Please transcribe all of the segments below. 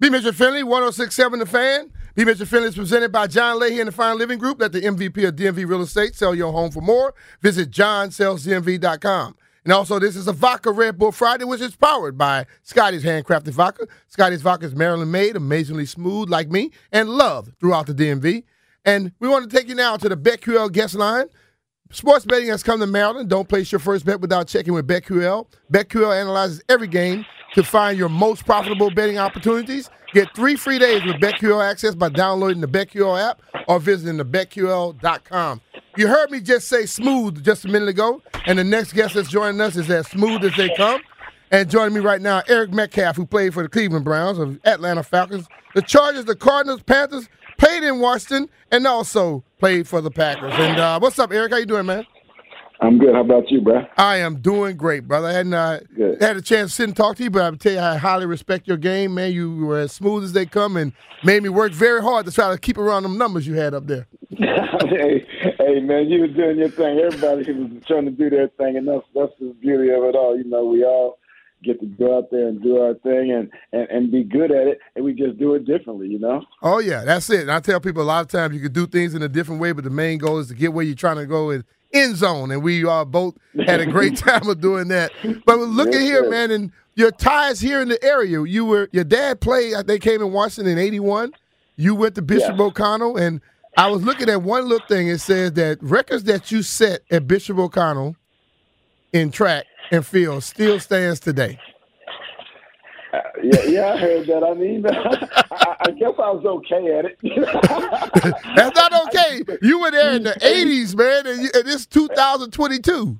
B. Mitchell Finley, 1067 The Fan. B. Mitchell Finley is presented by John Leahy and the Fine Living Group. Let the MVP of DMV Real Estate sell your home for more. Visit johnsellsdmv.com. And also, this is a Vodka Red Bull Friday, which is powered by Scotty's Handcrafted Vodka. Scotty's Vodka is Maryland made, amazingly smooth like me, and loved throughout the DMV. And we want to take you now to the BetQL guest line. Sports betting has come to Maryland. Don't place your first bet without checking with BetQL. BetQL analyzes every game to find your most profitable betting opportunities. Get three free days with BetQL access by downloading the BetQL app or visiting the BetQL.com. You heard me just say smooth just a minute ago, and the next guest that's joining us is as smooth as they come. And joining me right now, Eric Metcalf, who played for the Cleveland Browns of Atlanta Falcons, the Chargers, the Cardinals, Panthers, played in Washington, and also played for the Packers. And uh, what's up, Eric? How you doing, man? I'm good. How about you, bro? I am doing great, brother. I hadn't uh, had a chance to sit and talk to you, but I tell you, I highly respect your game, man. You were as smooth as they come and made me work very hard to try to keep around them numbers you had up there. hey, hey, man, you were doing your thing. Everybody was trying to do their thing, and that's that's the beauty of it all. You know, we all get to go out there and do our thing and, and, and be good at it, and we just do it differently, you know? Oh, yeah, that's it. And I tell people a lot of times you can do things in a different way, but the main goal is to get where you're trying to go in end zone. And we uh, both had a great time of doing that. But look yes, at here, man, and your ties here in the area. You were Your dad played, they came in Washington in 81. You went to Bishop yeah. O'Connell, and I was looking at one little thing. It says that records that you set at Bishop O'Connell in track and field still stands today. Uh, yeah, yeah, I heard that. I mean, I, I guess I was okay at it. That's not okay. You were there in the '80s, man, and, you, and it's 2022.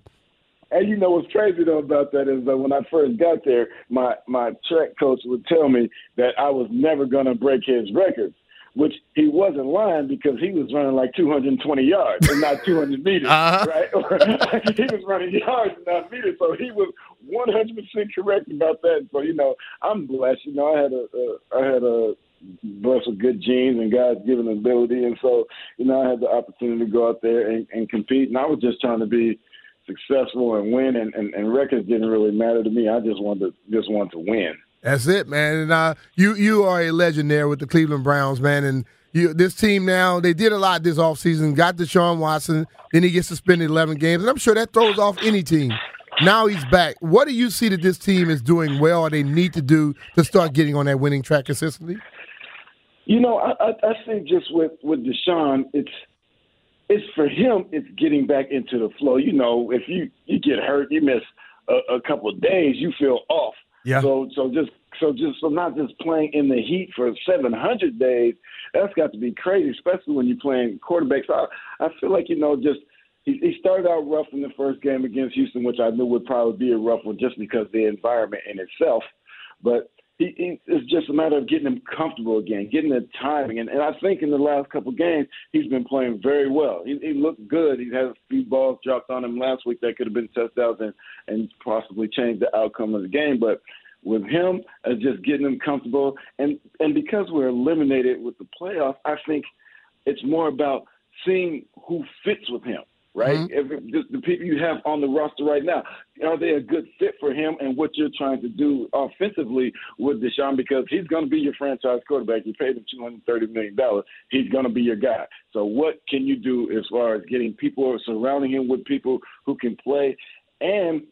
And you know what's crazy though about that is that when I first got there, my my track coach would tell me that I was never going to break his records which he wasn't lying because he was running like 220 yards and not 200 meters, uh-huh. right? he was running yards and not meters, so he was 100% correct about that. So you know, I'm blessed. You know, I had a, a I had a blessed with good genes and God's given ability, and so you know, I had the opportunity to go out there and, and compete, and I was just trying to be successful and win, and, and, and records didn't really matter to me. I just wanted to just wanted to win. That's it, man. And uh, you you are a legend there with the Cleveland Browns, man. And you, this team now, they did a lot this offseason. Got Deshaun Watson, then he gets suspended 11 games, and I'm sure that throws off any team. Now he's back. What do you see that this team is doing well, or they need to do to start getting on that winning track consistently? You know, I, I, I think just with with Deshaun, it's it's for him. It's getting back into the flow. You know, if you you get hurt, you miss a, a couple of days, you feel off. Yeah. So so just so just so not just playing in the heat for 700 days. That's got to be crazy, especially when you're playing quarterbacks. I I feel like you know just he, he started out rough in the first game against Houston, which I knew would probably be a rough one just because the environment in itself. But he, it's just a matter of getting him comfortable again, getting the timing. And, and I think in the last couple of games, he's been playing very well. He, he looked good. He had a few balls dropped on him last week that could have been touchdowns and, and possibly changed the outcome of the game. But with him, uh, just getting him comfortable. And, and because we're eliminated with the playoffs, I think it's more about seeing who fits with him right? Mm-hmm. If the people you have on the roster right now, are they a good fit for him and what you're trying to do offensively with Deshaun? Because he's going to be your franchise quarterback. You paid him $230 million. He's going to be your guy. So what can you do as far as getting people surrounding him with people who can play and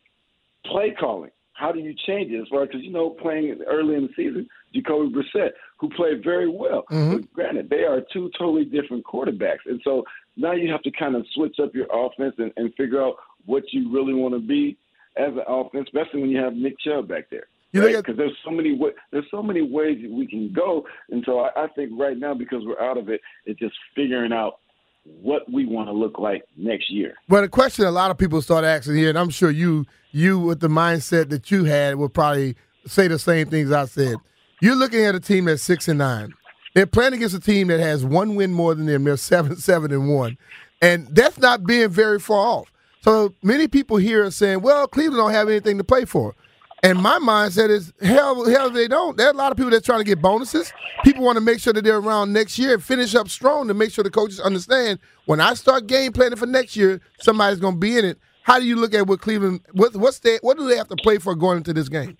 play calling? How do you change it as far as, because, you know, playing early in the season, Jacoby Brissett, who played very well. Mm-hmm. But granted, they are two totally different quarterbacks. And so now you have to kind of switch up your offense and, and figure out what you really want to be as an offense, especially when you have Nick Chubb back there. Because right? there's so many wa- there's so many ways we can go, and so I, I think right now because we're out of it, it's just figuring out what we want to look like next year. Well, the question a lot of people start asking here, and I'm sure you you with the mindset that you had will probably say the same things I said. You're looking at a team that's six and nine. They're playing against a team that has one win more than them. They're seven, seven, and one, and that's not being very far off. So many people here are saying, "Well, Cleveland don't have anything to play for." And my mindset is, hell, hell, they don't. There are a lot of people that's trying to get bonuses. People want to make sure that they're around next year and finish up strong to make sure the coaches understand when I start game planning for next year, somebody's going to be in it. How do you look at what Cleveland? What, what's they, What do they have to play for going into this game?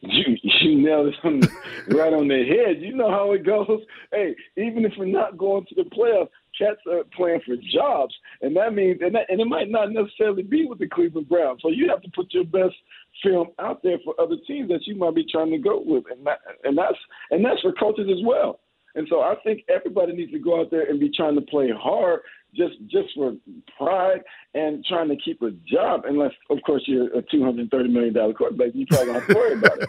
You you nailed it on the, right on the head. You know how it goes. Hey, even if we're not going to the playoffs, cats are playing for jobs, and that means and, that, and it might not necessarily be with the Cleveland Browns. So you have to put your best film out there for other teams that you might be trying to go with, and that, and that's and that's for coaches as well. And so I think everybody needs to go out there and be trying to play hard just just for pride and trying to keep a job. Unless, of course, you're a two hundred thirty million dollar quarterback, you probably don't have to worry about it.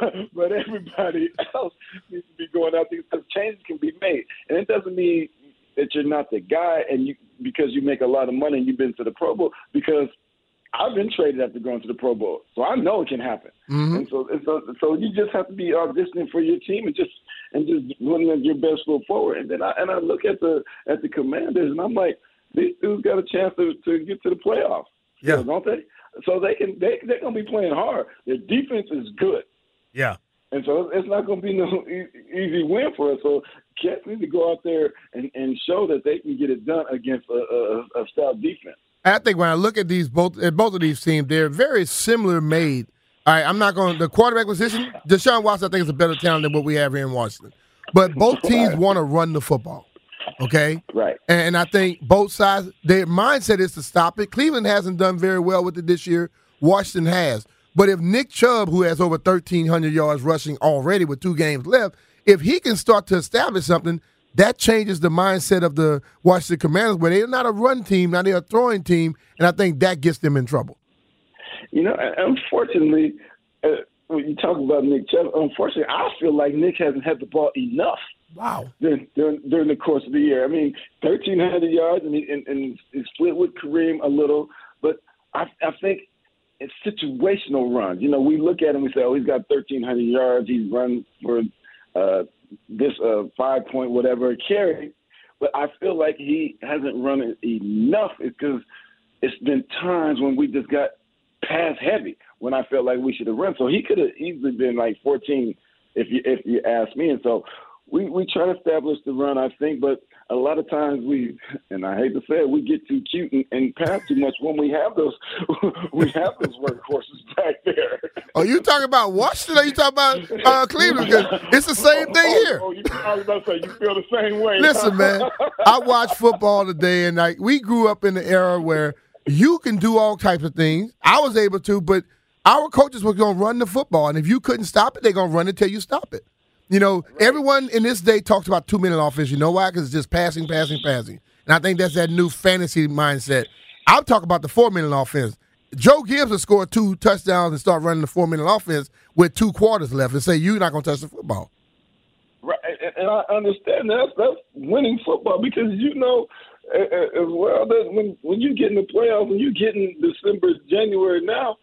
but, but everybody else needs to be going out there because changes can be made, and it doesn't mean that you're not the guy and you because you make a lot of money and you've been to the Pro Bowl because I've been traded after going to the Pro Bowl, so I know it can happen. Mm-hmm. And so, and so, so you just have to be auditioning for your team and just and just running your best foot forward. And then I and I look at the at the Commanders, and I'm like, these dudes got a chance to to get to the playoffs. Yeah, so, don't they? So they can they they're gonna be playing hard. Their defense is good. Yeah. And so it's not going to be no easy win for us. So Cats need to go out there and, and show that they can get it done against a, a, a stout defense. I think when I look at these both at both of these teams, they're very similar made. All right, I'm not going to. the quarterback position. Deshaun Watson, I think, is a better talent than what we have here in Washington. But both teams want to run the football. Okay. Right. And I think both sides, their mindset is to stop it. Cleveland hasn't done very well with it this year. Washington has. But if Nick Chubb, who has over 1,300 yards rushing already with two games left, if he can start to establish something, that changes the mindset of the Washington Commanders, where they're not a run team, now they're a throwing team, and I think that gets them in trouble. You know, unfortunately, uh, when you talk about Nick Chubb, unfortunately, I feel like Nick hasn't had the ball enough. Wow. During, during, during the course of the year. I mean, 1,300 yards, and, he, and, and he split with Kareem a little, but I, I think it's situational runs. You know, we look at him, we say, oh, he's got 1,300 yards, he's run for uh, this uh, five point whatever carry, but I feel like he hasn't run it enough because it's been times when we just got pass heavy when I felt like we should have run. So he could have easily been like 14 if you if you ask me. And so we we try to establish the run, I think, but a lot of times we, and I hate to say it, we get too cute and, and pass too much when we have those we have those workhorses back there. Are you talking about Washington? Or are you talking about uh, Cleveland? Because it's the same thing oh, here. Oh, you, I was about to say you feel the same way. Listen, man, I watch football today, and like we grew up in the era where you can do all types of things. I was able to, but our coaches were going to run the football, and if you couldn't stop it, they're going to run it till you stop it. You know, right. everyone in this day talks about two minute offense. You know why? Because it's just passing, passing, passing. And I think that's that new fantasy mindset. I'll talk about the four minute offense. Joe Gibbs will score two touchdowns and start running the four minute offense with two quarters left and say you're not going to touch the football. Right, and I understand that's that's winning football because you know as well that when when you get in the playoffs, when you get in December, January now,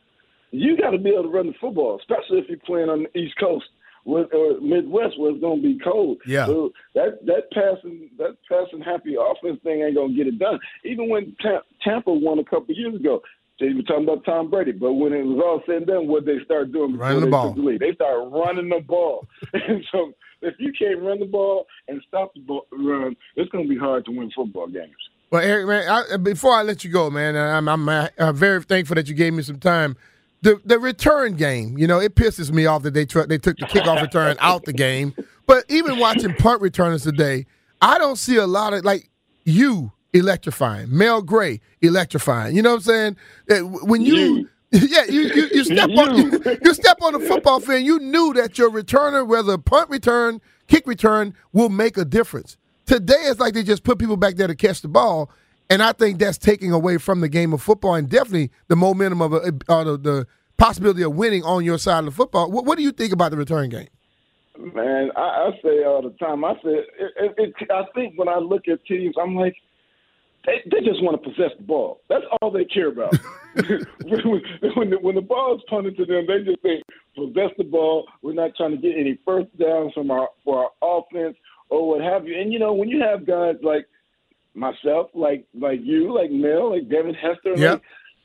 you got to be able to run the football, especially if you're playing on the East Coast with, or Midwest where it's going to be cold. Yeah. So that that passing that passing happy offense thing ain't going to get it done. Even when Tampa won a couple of years ago, they were talking about Tom Brady, but when it was all said and done, what they start doing running the they ball. The they start running the ball. and so if you can't run the ball and stop the ball, run, it's going to be hard to win football games. Well, Eric, man, I, before I let you go, man, I'm, I'm, I'm very thankful that you gave me some time the the return game, you know, it pisses me off that they tr- they took the kickoff return out the game. But even watching punt returners today, I don't see a lot of like you electrifying, Mel Gray electrifying. You know what I'm saying? When you, yeah, you, you, you step on you, you step on the football field, you knew that your returner, whether punt return, kick return, will make a difference. Today it's like they just put people back there to catch the ball, and I think that's taking away from the game of football and definitely the momentum of a, uh, the, the, possibility of winning on your side of the football. What, what, do you think about the return game? Man, I, I say all the time. I say it, it, it, I think when I look at teams, I'm like, they, they just want to possess the ball. That's all they care about. when, when, the, when the ball is punted to them, they just think possess the ball. We're not trying to get any first downs from our for our offense or what have you. And you know, when you have guys like myself, like like you, like Mel, like Devin Hester, yep. like,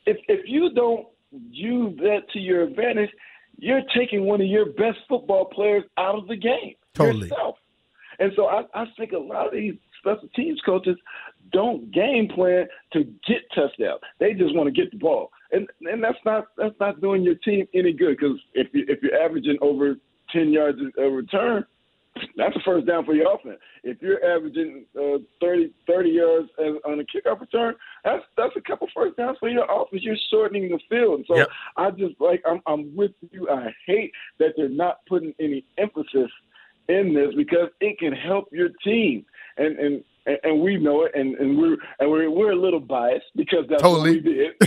if if you don't use that to your advantage, you're taking one of your best football players out of the game totally. yourself. And so I, I think a lot of these special teams coaches don't game plan to get touchdowns. They just want to get the ball, and and that's not that's not doing your team any good because if you if you're averaging over ten yards a return, that's a first down for your offense. If you're averaging uh, 30, 30 yards on a kickoff return, that's that's a couple first downs for your offense. You're shortening the field. So yep. I just like I'm I'm with you. I hate that they're not putting any emphasis in this because it can help your team. And and and, and we know it, and, and we're and we're we're a little biased because that's totally. what we did.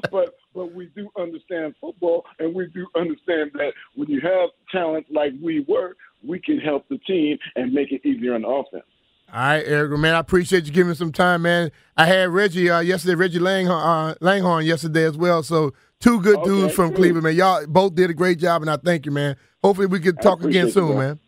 but but we do understand football, and we do understand that when you have talent like we were, we can help the team and make it easier on the offense. All right, Eric, man, I appreciate you giving me some time, man. I had Reggie uh, yesterday, Reggie Langhorne, uh, Langhorne yesterday as well. So two good okay, dudes from cool. Cleveland, man. Y'all both did a great job, and I thank you, man. Hopefully, we can talk again soon, you, man.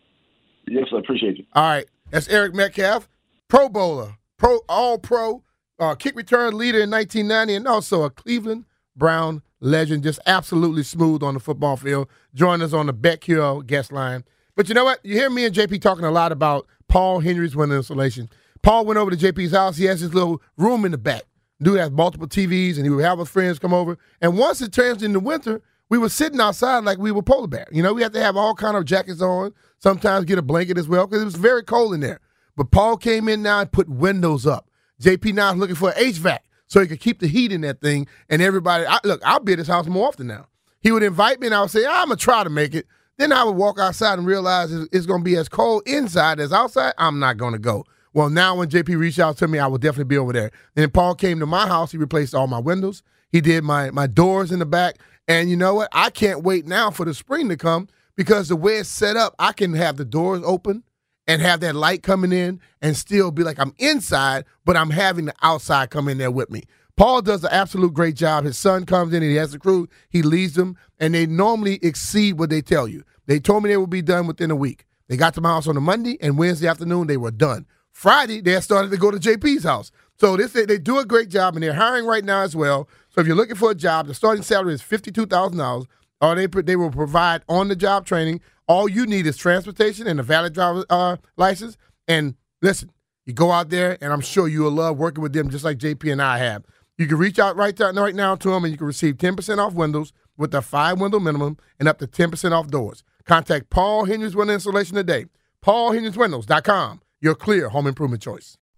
Yes, I appreciate you. All right, that's Eric Metcalf, Pro Bowler, Pro All Pro, uh, kick return leader in 1990, and also a Cleveland Brown legend. Just absolutely smooth on the football field. Join us on the Hill guest line. But you know what? You hear me and JP talking a lot about Paul Henry's window installation. Paul went over to JP's house. He has his little room in the back. Dude has multiple TVs, and he would have his friends come over. And once it turns into winter, we were sitting outside like we were polar bear. You know, we had to have all kind of jackets on. Sometimes get a blanket as well because it was very cold in there. But Paul came in now and put windows up. JP now is looking for HVAC so he could keep the heat in that thing. And everybody, I, look, I'll be at his house more often now. He would invite me, and I would say, I'm gonna try to make it. Then I would walk outside and realize it's, it's to be as cold inside as outside. I'm not to go. Well, now when JP reached out to me, I will definitely be over there. Then Paul came to my house. He replaced all my windows. He did my my doors in the back. And you know what? I can't wait now for the spring to come because the way it's set up, I can have the doors open and have that light coming in and still be like I'm inside, but I'm having the outside come in there with me. Paul does an absolute great job. His son comes in and he has the crew, he leads them, and they normally exceed what they tell you. They told me they would be done within a week. They got to my house on a Monday, and Wednesday afternoon they were done. Friday, they started to go to JP's house. So this, they, do a great job, and they're hiring right now as well. So if you're looking for a job, the starting salary is $52,000, or they, they will provide on-the-job training. All you need is transportation and a valid driver uh, license. And listen, you go out there, and I'm sure you will love working with them just like JP and I have. You can reach out right, right now to them, and you can receive 10% off windows with a five-window minimum and up to 10% off doors. Contact Paul Henry's Window Installation today. PaulHenry'sWindows.com, your clear home improvement choice.